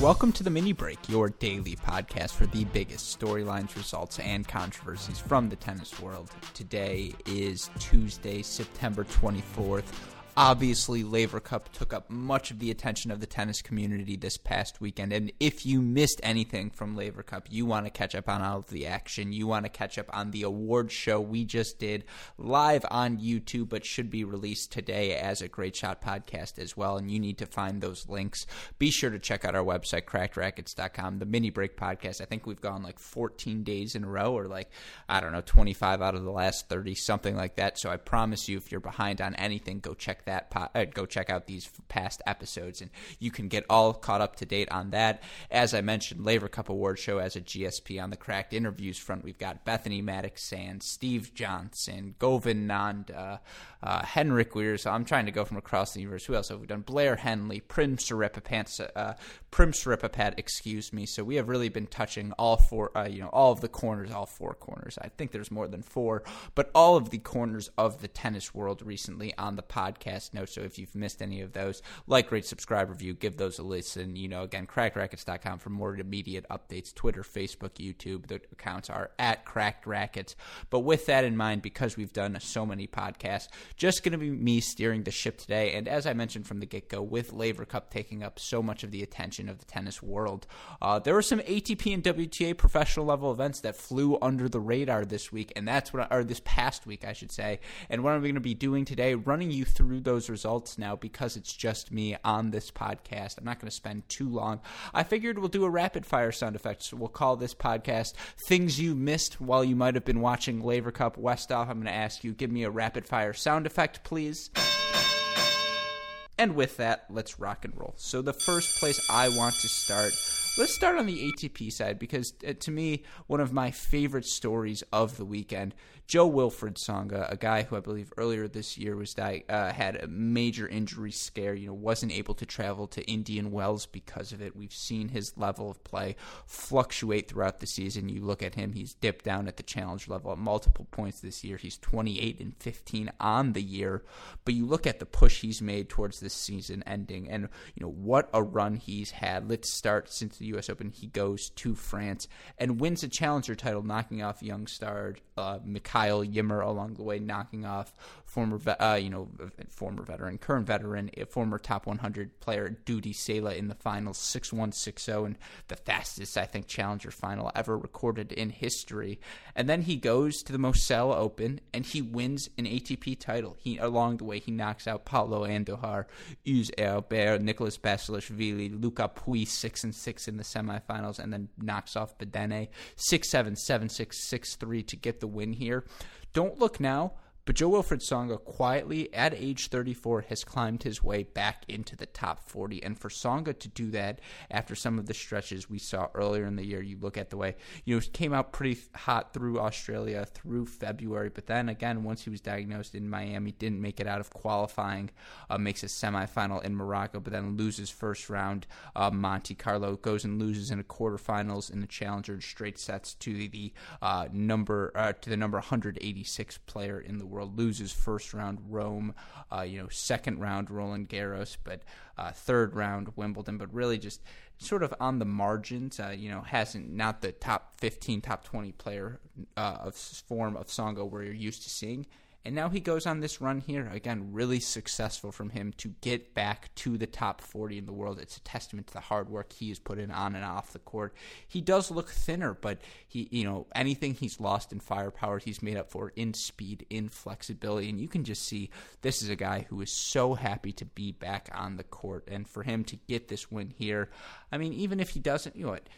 Welcome to the Mini Break, your daily podcast for the biggest storylines, results, and controversies from the tennis world. Today is Tuesday, September 24th. Obviously, Laver Cup took up much of the attention of the tennis community this past weekend. And if you missed anything from Laver Cup, you want to catch up on all of the action. You want to catch up on the award show we just did live on YouTube, but should be released today as a Great Shot podcast as well. And you need to find those links. Be sure to check out our website, crackedracquets.com, the mini break podcast. I think we've gone like 14 days in a row, or like, I don't know, 25 out of the last 30, something like that. So I promise you, if you're behind on anything, go check that po- uh, go check out these past episodes and you can get all caught up to date on that. As i mentioned Laver cup award show as a gsp on the cracked interviews front. We've got bethany maddox and steve johnson Govind Nanda uh, henrik weir so i'm trying to go from across the universe. Who else have we done? Blair henley prim Siripipat, uh, prim Siripipat, excuse me. So we have really been touching all four uh, you know all of the corners all four corners. I think there's more than four but all of the corners of the tennis world recently on the podcast podcast notes. So if you've missed any of those, like, rate, subscribe, review, give those a listen. You know, again, crackedracquets.com for more immediate updates. Twitter, Facebook, YouTube. The accounts are at Cracked Racquets. But with that in mind, because we've done so many podcasts, just going to be me steering the ship today. And as I mentioned from the get go, with Laver Cup taking up so much of the attention of the tennis world, uh, there were some ATP and WTA professional level events that flew under the radar this week, and that's what, or this past week, I should say. And what I'm going to be doing today, running you through those results now because it's just me on this podcast. I'm not going to spend too long. I figured we'll do a rapid fire sound effect. So we'll call this podcast Things You Missed While You Might Have Been Watching Laver Cup Westhoff. I'm going to ask you, give me a rapid fire sound effect, please. And with that, let's rock and roll. So, the first place I want to start let's start on the ATP side because uh, to me, one of my favorite stories of the weekend Jo-Wilfried Tsonga, a guy who I believe earlier this year was di- uh, had a major injury scare, you know, wasn't able to travel to Indian Wells because of it. We've seen his level of play fluctuate throughout the season. You look at him; he's dipped down at the challenge level at multiple points this year. He's 28 and 15 on the year, but you look at the push he's made towards this season ending, and you know what a run he's had. Let's start since the U.S. Open. He goes to France and wins a challenger title, knocking off young star uh, Mikael Ymer along the way, knocking off former, uh, you know, former veteran, current veteran, former top 100 player Dudi Sela in the finals, 6-1, 6-0, and the fastest I think challenger final ever recorded in history. And then he goes to the Moselle Open and he wins an ATP title. He along the way he knocks out Pablo Andujar, Hugues Herbert, Nicholas Basilashvili, Luca Pouille, six and six in the semifinals, and then knocks off Bedene 6-7, 7-6, 6-3 to get the win here. Don't look now, but Jo-Wilfried Tsonga quietly, at age 34, has climbed his way back into the top 40. And for Tsonga to do that after some of the stretches we saw earlier in the year, you look at the way, you know, came out pretty hot through Australia through February. But then again, once he was diagnosed in Miami, didn't make it out of qualifying, uh, makes a semifinal in Morocco, but then loses first round uh, Monte Carlo, goes and loses in a quarterfinals in the Challenger straight sets to the, the uh, number uh, to the number 186 player in the world, loses first round Rome, uh, you know, second round Roland Garros, but uh, third round Wimbledon, but really just sort of on the margins. Uh, you know, hasn't not the top 15, top 20 player uh, of form of Tsonga where you're used to seeing. And now he goes on this run here. Again, really successful from him to get back to the top 40 in the world. It's a testament to the hard work he has put in on and off the court. He does look thinner, but he, you know, anything he's lost in firepower, he's made up for in speed, in flexibility. And you can just see this is a guy who is so happy to be back on the court. And for him to get this win here, I mean, even if he doesn't, you know what?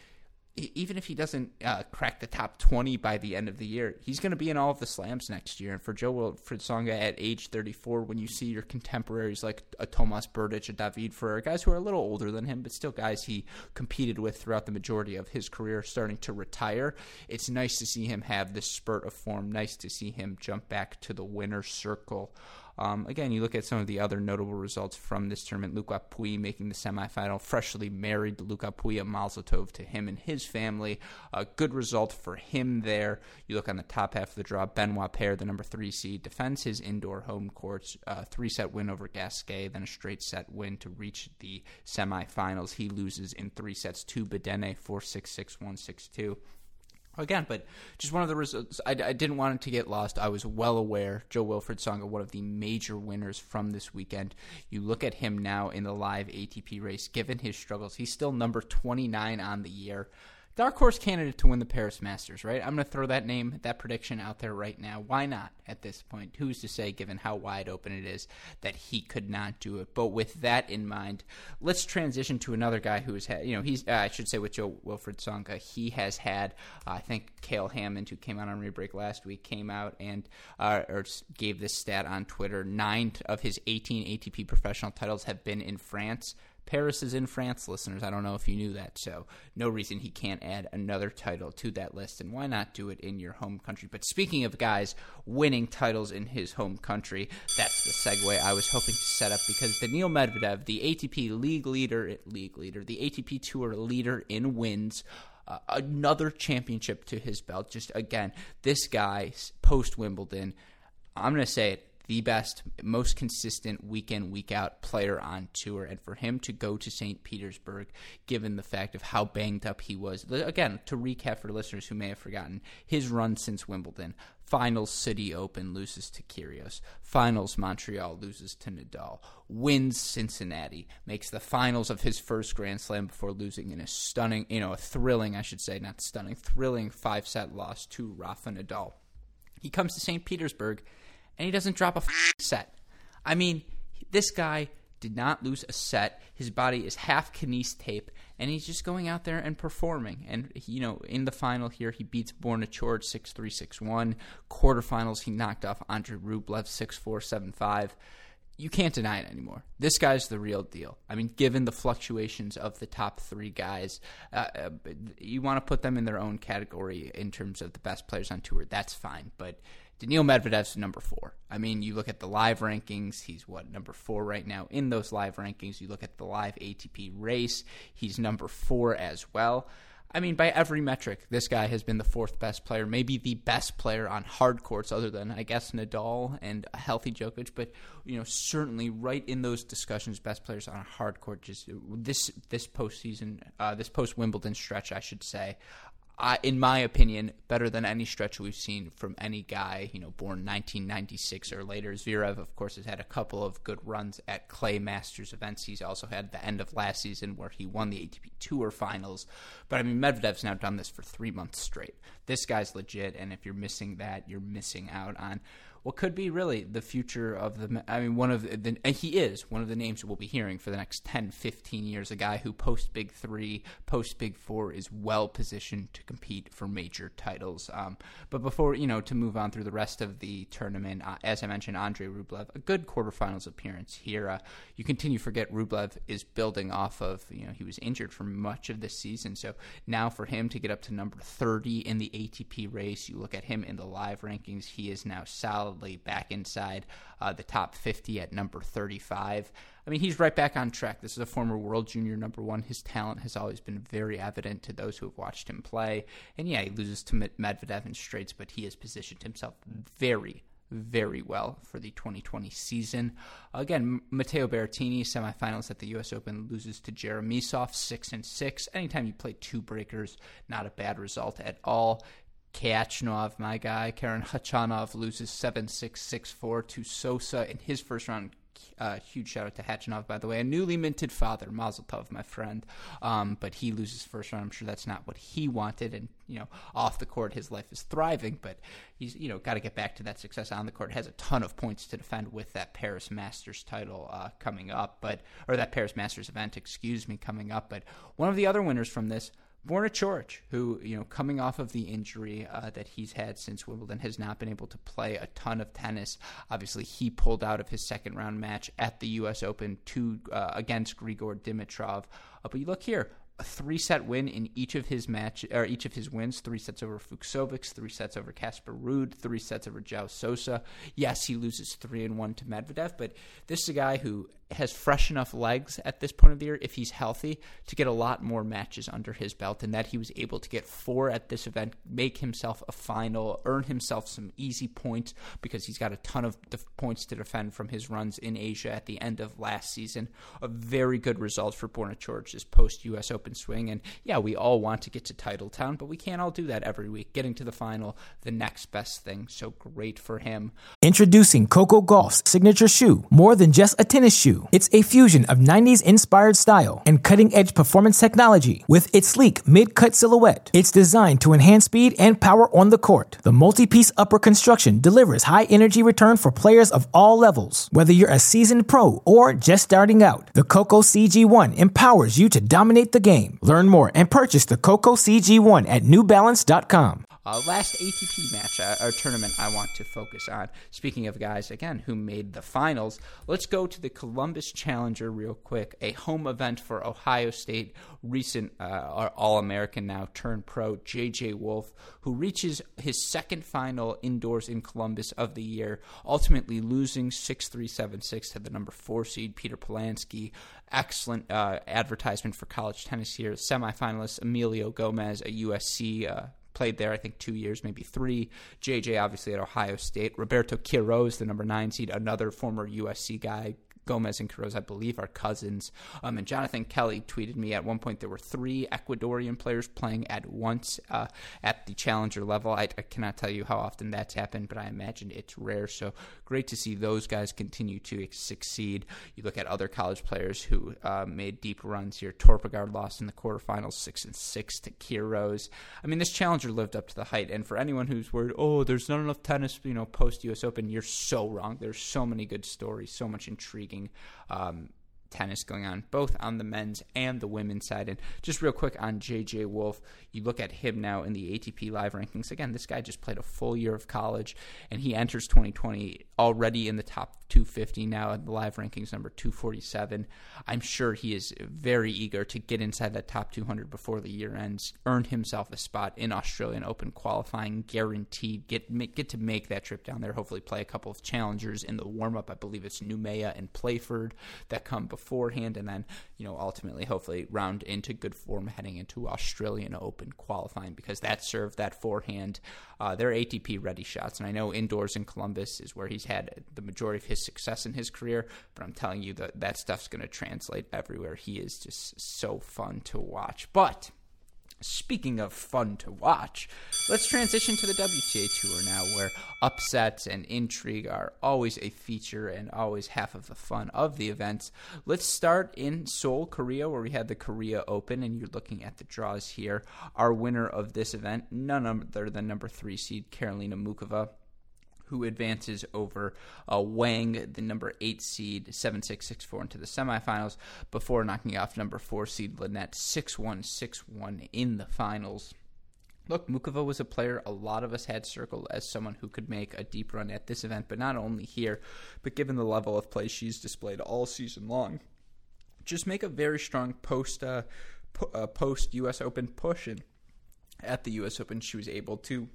Even if he doesn't uh, crack the top 20 by the end of the year, he's going to be in all of the slams next year. And for Jo-Wilfried Tsonga at age 34, when you see your contemporaries like a Tomas Berdych, a David Ferrer, guys who are a little older than him, but still guys he competed with throughout the majority of his career starting to retire, it's nice to see him have this spurt of form. Nice to see him jump back to the winner's circle. Um, again, you look at some of the other notable results from this tournament. Luca Pouille making the semifinal, freshly married Luca Pouille, a mazel tov to him and his family. A good result for him there. You look on the top half of the draw, Benoit Paire, the number three seed, defends his indoor home courts, uh, three set win over Gasquet, then a straight set win to reach the semifinals. He loses in three sets to Bedene, 4 6 6 1 6 2 again, but just one of the results. I, I, didn't want it to get lost. I was well aware Jo-Wilfried Tsonga, one of the major winners from this weekend. You look at him now in the live ATP race, given his struggles, he's still number 29 on the year dark horse candidate to win the Paris Masters, right? I'm going to throw that name, that prediction out there right now. Why not at this point? Who's to say, given how wide open it is, that he could not do it? But with that in mind, let's transition to another guy who has had, you know, he's, uh, I should say, with Jo-Wilfried Tsonga, he has had, uh, I think, Cale Hammond, who came out on Rebreak last week, came out and uh, or gave this stat on Twitter. Nine of his 18 ATP professional titles have been in France. Paris is in France, listeners. I don't know if you knew that, so no reason he can't add another title to that list. And why not do it in your home country? But speaking of guys winning titles in his home country, that's the segue I was hoping to set up because Daniil Medvedev, the ATP league leader, league leader, the ATP Tour leader in wins. Uh, another championship to his belt. Just again, this guy post Wimbledon, I'm going to say it the best, most consistent week in, week out player on tour. And for him to go to St. Petersburg, given the fact of how banged up he was, again, to recap for listeners who may have forgotten, his run since Wimbledon Finals City Open loses to Kyrgios. Finals Montreal loses to Nadal. Wins Cincinnati. Makes the finals of his first Grand Slam before losing in a stunning, you know, a thrilling, I should say, not stunning, thrilling five set loss to Rafa Nadal. He comes to St. Petersburg and he doesn't drop a set. I mean, this guy did not lose a set. His body is half kines tape, and he's just going out there and performing. And you know, in the final here, he beats Borna Coric six three six one. Quarterfinals, he knocked off Andre Rublev six four seven five. You can't deny it anymore. This guy's the real deal. I mean, given the fluctuations of the top three guys, uh, uh you want to put them in their own category in terms of the best players on tour. That's fine, but Daniil Medvedev's number four. I mean, you look at the live rankings, he's what, number four right now in those live rankings. You look at the live ATP race, he's number four as well. I mean, by every metric, this guy has been the fourth best player, maybe the best player on hard courts, other than I guess Nadal and a healthy Djokovic. But you know, certainly right in those discussions, best players on a hard court. Just this this postseason, uh, this post Wimbledon stretch, I should say. I, in my opinion, better than any stretch we've seen from any guy, you know, born 1996 or later. Zverev, of course, has had a couple of good runs at Clay Masters events. He's also had the end of last season where he won the ATP Tour Finals. But I mean, Medvedev's now done this for three months straight. This guy's legit, and if you're missing that, you're missing out on what could be really the future of the. I mean, one of the. and he is one of the names we'll be hearing for the next 10, 15 years. A guy who post Big Three, post Big Four is well positioned to compete for major titles. Um, but before you know to move on through the rest of the tournament, uh, as I mentioned, Andre Rublev, a good quarterfinals appearance here. Uh, you continue to forget Rublev is building off of you know he was injured for much of this season, so now for him to get up to number 30 in the ATP race, you look at him in the live rankings, he is now solid solidly back inside uh, the top 50 at number 35. I mean, he's right back on track. This is a former world junior number one. His talent has always been very evident to those who have watched him play. And yeah, he loses to Medvedev in straights, but he has positioned himself very, very well for the 2020 season. Again, Matteo Berrettini, semifinals at the U.S. Open, loses to Gerasimov six and six. Anytime you play two breakers, not a bad result at all. Khachanov, my guy, Karen Khachanov loses 7 6 6 4 to Sousa in his first round. Uh, huge shout out to Khachanov, by the way. A newly minted father, Mazel Tov, my friend. Um, but he loses first round. I'm sure that's not what he wanted. And, you know, off the court, his life is thriving, but he's, you know, got to get back to that success on the court. Has a ton of points to defend with that Paris Masters title uh, coming up, but, or that Paris Masters event, excuse me, coming up. But one of the other winners from this, Borna Coric, who you know coming off of the injury uh, that he's had since Wimbledon, has not been able to play a ton of tennis. Obviously, he pulled out of his second round match at the U.S. Open to uh, against Grigor Dimitrov. Uh, but you look here, a three set win in each of his match or each of his wins. Three sets over Fucsovics, three sets over Casper Ruud, three sets over Joao Sousa. Yes, he loses three and one to Medvedev, but this is a guy who has fresh enough legs at this point of the year, if he's healthy, to get a lot more matches under his belt, and that he was able to get four at this event, make himself a final, earn himself some easy points because he's got a ton of points to defend from his runs in Asia at the end of last season. A very good result for Borna Coric's post U.S. Open swing, and yeah, we all want to get to Title Town, but we can't all do that every week. Getting to the final, the next best thing, so great for him. Introducing Coco Gauff's signature shoe, more than just a tennis shoe. It's a fusion of 90s inspired style and cutting edge performance technology with its sleek mid cut silhouette. It's designed to enhance speed and power on the court. The multi piece upper construction delivers high energy return for players of all levels. Whether you're a seasoned pro or just starting out, the Coco CG1 empowers you to dominate the game. Learn more and purchase the Coco CG1 at newbalance.com. Uh, last ATP match uh, or tournament I want to focus on. Speaking of guys, again, who made the finals, let's go to the Columbus Challenger real quick, a home event for Ohio State, recent uh, All American now turned pro, JJ Wolf, who reaches his second final indoors in Columbus of the year, ultimately losing 6 3 7 6 to the number four seed, Peter Polansky. Excellent uh, advertisement for college tennis here. Semifinalist Emilio Gomez, a USC uh, played there, I think, two years, maybe three. JJ, obviously, at Ohio State. Roberto Quiroz, the number nine seed, another former USC guy, Gomez and Quiroz, I believe, are cousins. Um, and Jonathan Kelly tweeted me at one point there were three Ecuadorian players playing at once uh, at the challenger level. I, I, cannot tell you how often that's happened, but I imagine it's rare. So great to see those guys continue to succeed. You look at other college players who uh, made deep runs here. Torpegaard lost in the quarterfinals, six and six to Quiroz. I mean, this challenger lived up to the height. And for anyone who's worried, oh, there's not enough tennis, you know, post U.S. Open, you're so wrong. There's so many good stories, so much intrigue um, tennis going on, both on the men's and the women's side. And just real quick on JJ Wolf, you look at him now in the ATP live rankings. Again, this guy just played a full year of college, and he enters 2020 already in the top 250 now in the live rankings, number 247. I'm sure he is very eager to get inside that top 200 before the year ends, earn himself a spot in Australian Open qualifying, guaranteed. Get get to make that trip down there. Hopefully, play a couple of challengers in the warm up. I believe it's Noumea and Playford that come beforehand, and then you know ultimately, hopefully, round into good form heading into Australian Open qualifying because that served that forehand. Uh, they're ATP ready shots, and I know indoors in Columbus is where he's had the majority of his success in his career, but I'm telling you that that stuff's going to translate everywhere. He is just so fun to watch. But speaking of fun to watch, let's transition to the WTA Tour now, where upsets and intrigue are always a feature and always half of the fun of the events. Let's start in Seoul, Korea, where we had the Korea Open, and you're looking at the draws here. Our winner of this event, none other than number three seed Karolina Muchova who advances over uh, Wang, the number eight seed, seven six six four into the semifinals, before knocking off number four seed Linette six one six one in the finals. Look, Muchova was a player a lot of us had circled as someone who could make a deep run at this event, but not only here, but given the level of play she's displayed all season long, just make a very strong post uh, po- uh, post U.S. Open push. And at the U.S. Open, she was able to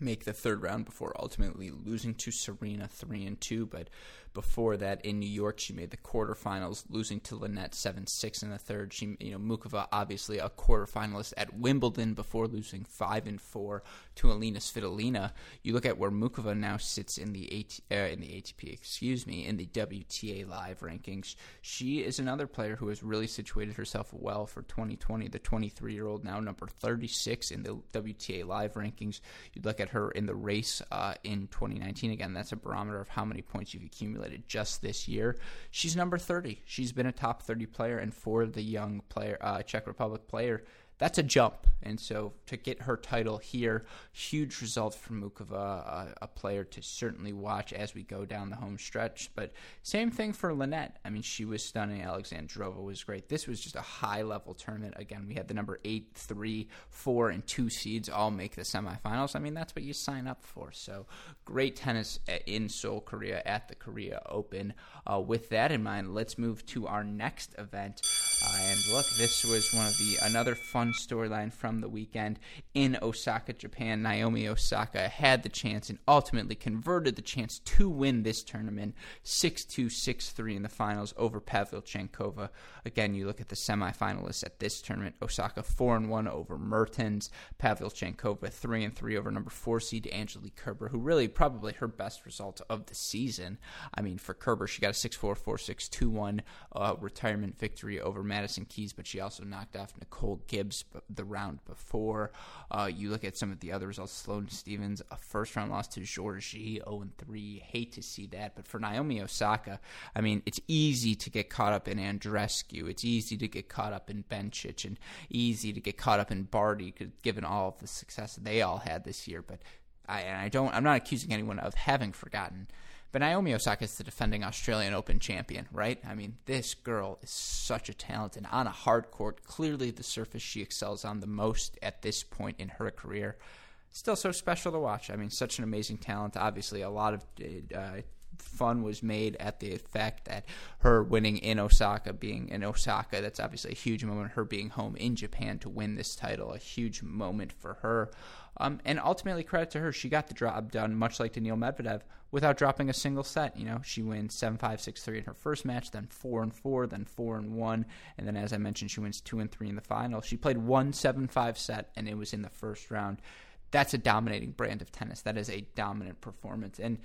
make the third round before ultimately losing to Serena 3 and 2 but before that, in New York, she made the quarterfinals, losing to seven six in the third. She, you know, Muchova obviously a quarterfinalist at Wimbledon before losing five and four to Alina Svitolina. You look at where Muchova now sits in the AT, uh, in the ATP, excuse me, in the WTA live rankings. She is another player who has really situated herself well for 2020. The 23 year old now number 36 in the WTA live rankings. You look at her in the race uh, in 2019. Again, that's a barometer of how many points you've accumulated just this year. She's number 30. She's been a top 30 player, and for the young player, uh, Czech Republic player, that's a jump. And so to get her title here, huge result for Muchova, a, a, player to certainly watch as we go down the home stretch. But same thing for Linette. I mean, she was stunning. Alexandrova was great. This was just a high level tournament. Again, we had the number eight, three, four, and two seeds all make the semifinals. I mean, that's what you sign up for. So great tennis in Seoul, Korea at the Korea Open. Uh, with that in mind, let's move to our next event. Uh, and look, this was one of the another fun storyline from the weekend in Osaka, Japan. Naomi Osaka had the chance and ultimately converted the chance to win this tournament 6-2, 6-3 in the finals over Pavlyuchenkova. Again, you look at the semifinalists at this tournament: Osaka 4-1 over Mertens, Pavlyuchenkova 3-3 over number four seed Angelique Kerber, who really probably her best result of the season. I mean, for Kerber, she got a 6-4, 4-6, 2-1 uh, retirement victory over Madison Keys, but she also knocked off Nicole Gibbs the round before. Uh, you look at some of the other results Sloane Stevens, a first round loss to Giorgi, 0 3. Hate to see that. But for Naomi Osaka, I mean, it's easy to get caught up in Andreescu. It's easy to get caught up in Bencic and easy to get caught up in Barty, given all of the success they all had this year. But I, and I don't, I'm not accusing anyone of having forgotten but Naomi Osaka is the defending Australian Open champion, right? I mean, this girl is such a talent, and on a hard court, clearly the surface she excels on the most at this point in her career. Still so special to watch. I mean, such an amazing talent. Obviously, a lot of uh, fun was made at the fact that her winning in Osaka, being in Osaka, that's obviously a huge moment. Her being home in Japan to win this title, a huge moment for her. Um, and ultimately, credit to her, she got the job done, much like Daniil Medvedev, without dropping a single set. You know, she wins 7 5, 6 3 in her first match, then 4 and 4, then 4 and 1. And then, as I mentioned, she wins 2 and 3 in the final. She played one 7 5 set, and it was in the first round. That's a dominating brand of tennis. That is a dominant performance. And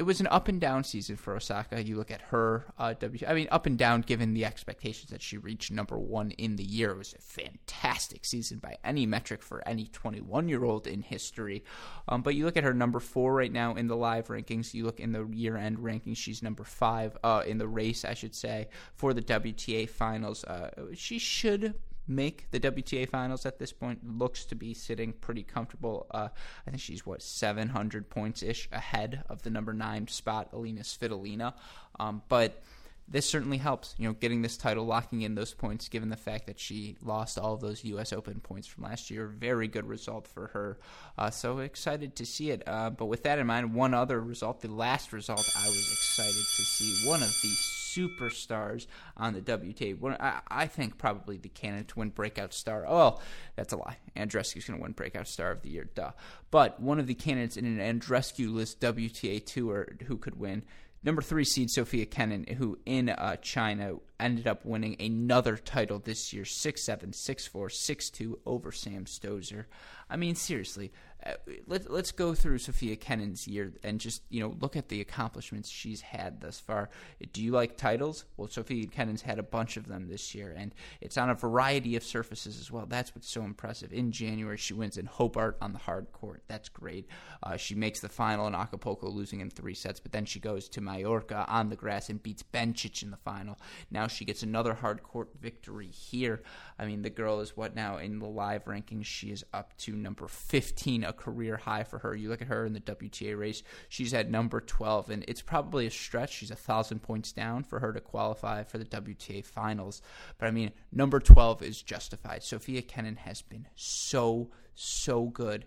it was an up and down season for Osaka. You look at her uh, W. I mean, up and down given the expectations that she reached number one in the year. It was a fantastic season by any metric for any 21 year old in history. Um, but you look at her number four right now in the live rankings. You look in the year end rankings. She's number five uh, in the race, I should say, for the WTA finals. Uh, she should make the WTA finals at this point. Looks to be sitting pretty comfortable. Uh, I think she's what 700 points ish ahead of the number nine spot, Alina Svitolina. Um, but this certainly helps, you know, getting this title, locking in those points, given the fact that she lost all of those U.S. Open points from last year. Very good result for her. Uh, so excited to see it. Uh, but with that in mind, one other result, the last result I was excited to see, one of the superstars on the WTA. One, I, I, think probably the candidate to win Breakout Star. Oh, that's a lie. Andreescu's going to win Breakout Star of the Year, duh. But one of the candidates in an Andreescu list WTA tour who could win number three seed Sofia Kenin, who in uh, China ended up winning another title this year 6 7, 6 4, 6 2 over Sam Stosur. I mean, seriously, uh, let, let's go through Sofia Kenin's year and just you know look at the accomplishments she's had thus far. Do you like titles? Well, Sofia Kenin's had a bunch of them this year, and it's on a variety of surfaces as well. That's what's so impressive. In January, she wins in Hobart on the hard court. That's great. Uh, she makes the final in Acapulco, losing in three sets, but then she goes to Mallorca on the grass and beats Bencic in the final. Now she gets another hard court victory here. I mean, the girl is what now in the live rankings? She is up to number 15 a career high for her. You look at her in the WTA race, she's at number 12, and it's probably a stretch. She's a thousand points down for her to qualify for the WTA finals. But I mean, number 12 is justified. Sofia Kenin has been so, so good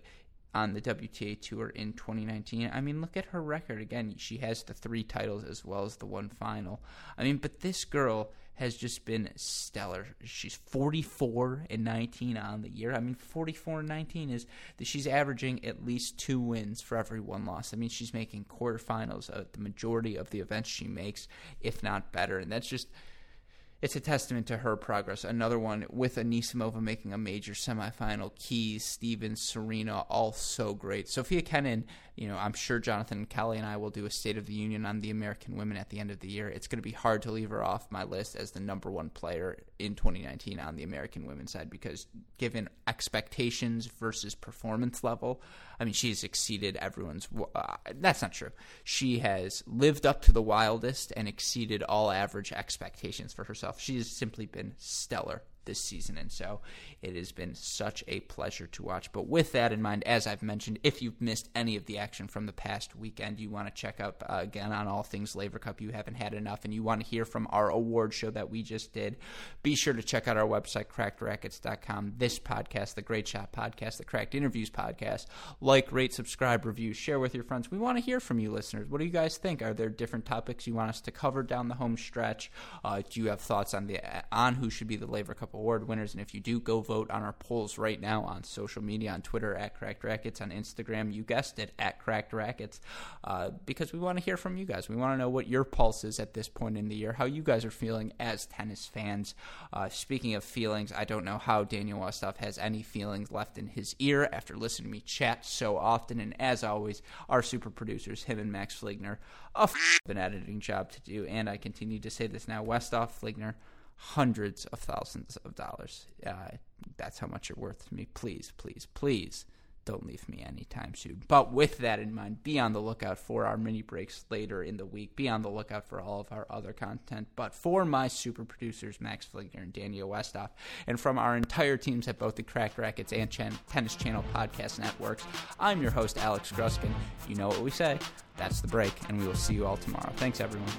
on the WTA tour in 2019. I mean, look at her record. Again, she has the three titles as well as the one final. I mean, but this girl has just been stellar. She's 44 and 19 on the year. I mean, 44 and 19 is that she's averaging at least two wins for every one loss. I mean, she's making quarterfinals of the majority of the events she makes, if not better. And that's just it's a testament to her progress. Another one with Anisimova making a major semifinal. Keys, Stevens, Serena, all so great. Sofia Kenin, you know, I'm sure Jonathan Kelly and I will do a State of the Union on the American women at the end of the year. It's going to be hard to leave her off my list as the number one player in 2019 on the American women's side because given expectations versus performance level, I mean, she's exceeded everyone's. Uh, that's not true. She has lived up to the wildest and exceeded all average expectations for herself. She has simply been stellar this season. And so it has been such a pleasure to watch. But with that in mind, as I've mentioned, if you've missed any of the action from the past weekend, you want to check up uh, again on all things Laver Cup, you haven't had enough, and you want to hear from our award show that we just did, be sure to check out our website, crackedracquets.com. This podcast, the Great Shot podcast, the Cracked Interviews podcast. Like, rate, subscribe, review, share with your friends. We want to hear from you, listeners. What do you guys think? Are there different topics you want us to cover down the home stretch? Uh, do you have thoughts on the on who should be the Laver Cup award winners? And if you do, go vote on our polls right now on social media, on Twitter at Cracked Racquets, on Instagram, you guessed it, at Cracked Racquets, uh, because we want to hear from you guys. We want to know what your pulse is at this point in the year, how you guys are feeling as tennis fans. Uh, speaking of feelings, I don't know how Daniel Westoff has any feelings left in his ear after listening to me chat so often. And as always, our super producers, him and Max Fligner, a f- an editing job to do. And I continue to say this now Westoff, Fligner, hundreds of thousands of dollars. Uh, that's how much you're worth to me. Please, please, please don't leave me anytime soon. But with that in mind, be on the lookout for our mini breaks later in the week. Be on the lookout for all of our other content. But for my super producers, Max Fligner and Daniel Westoff, and from our entire teams at both the Crack Racquets and Tennis Channel podcast networks, I'm your host, Alex Gruskin. You know what we say. That's the break, and we will see you all tomorrow. Thanks, everyone.